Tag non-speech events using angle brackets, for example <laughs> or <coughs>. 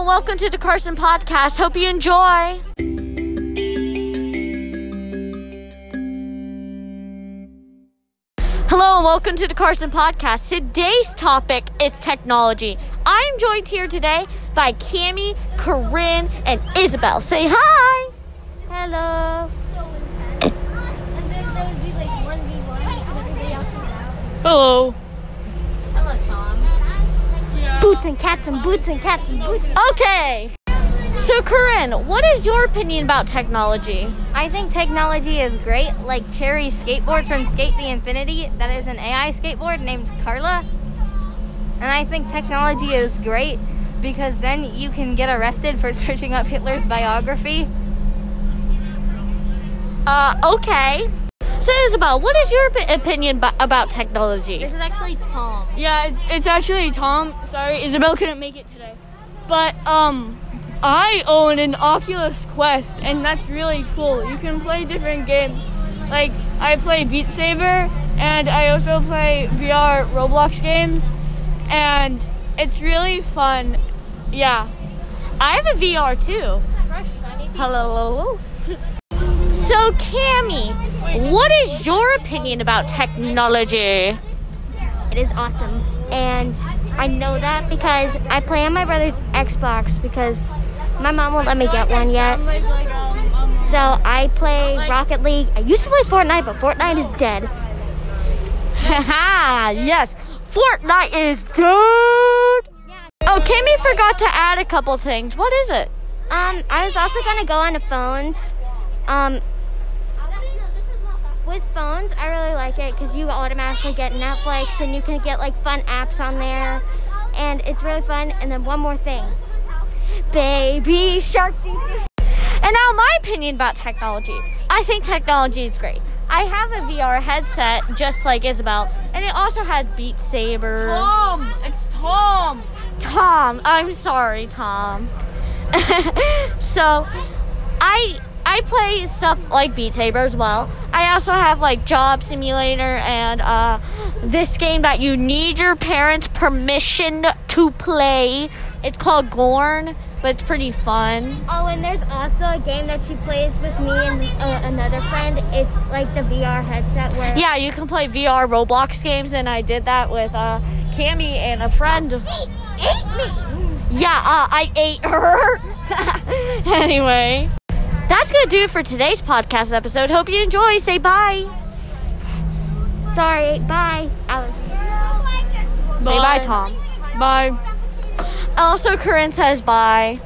Hello, welcome to the Carson Podcast. Hope you enjoy. Hello, and welcome to the Carson Podcast. Today's topic is technology. I'm joined here today by Cammie, Corrine, and Isabel. Say hi. Hello. <coughs> and Boots and cats and boots and cats and boots. Okay. So, Corrine, what is your opinion about technology? I think technology is great, like Cherry's skateboard from SK8 the Infinity, that is an AI skateboard named Carla. And I think technology is great because then you can get arrested for <laughs> searching up Hitler's biography. Uh, okay. So, Isabel, what is your opinion b- about technology? This is actually Tom. Yeah, it's, it's actually Tom. Sorry, Isabel couldn't make it today. But um I own an Oculus Quest and that's really cool. You can play different games. Like I play Beat Saber and I also play VR Roblox games and it's really fun. Yeah. I have a VR too. Hello. <laughs> So, Cammie, what is your opinion about technology? It is awesome. And I know that because I play on my brother's Xbox because my mom won't let me get one yet. So I play Rocket League. I used to play Fortnite, but Fortnite is dead. Haha, <laughs> yes. Fortnite is dead. Oh, Kimmy forgot to add a couple things. What is it? Um, I was also gonna go on to phones. Um, phones, I really like it because you automatically get Netflix and you can get like fun apps on there, and it's really fun. And then one more thing, Baby Shark. And now, my opinion about technology. I think technology is great. I have a VR headset just like Isabel, and it also has Beat Saber. Tom, it's Tom. Tom, I'm sorry, Tom. <laughs> so, I I play stuff like Beat Saber as well. I also have like Job Simulator and uh, this game that you need your parents' permission to play. It's called Gorn, but it's pretty fun. Oh, and there's also a game that she plays with me and uh, another friend. It's like the VR headset where Yeah, you can play VR Roblox games, and I did that with uh, Cammie and a friend. she ate me. Yeah, uh, I ate her. <laughs> anyway, that's gonna do it for today's podcast episode. Hope you enjoy. Say bye. Sorry, bye. Allergy. Say bye, Tom. Bye. Also, Corrine says bye.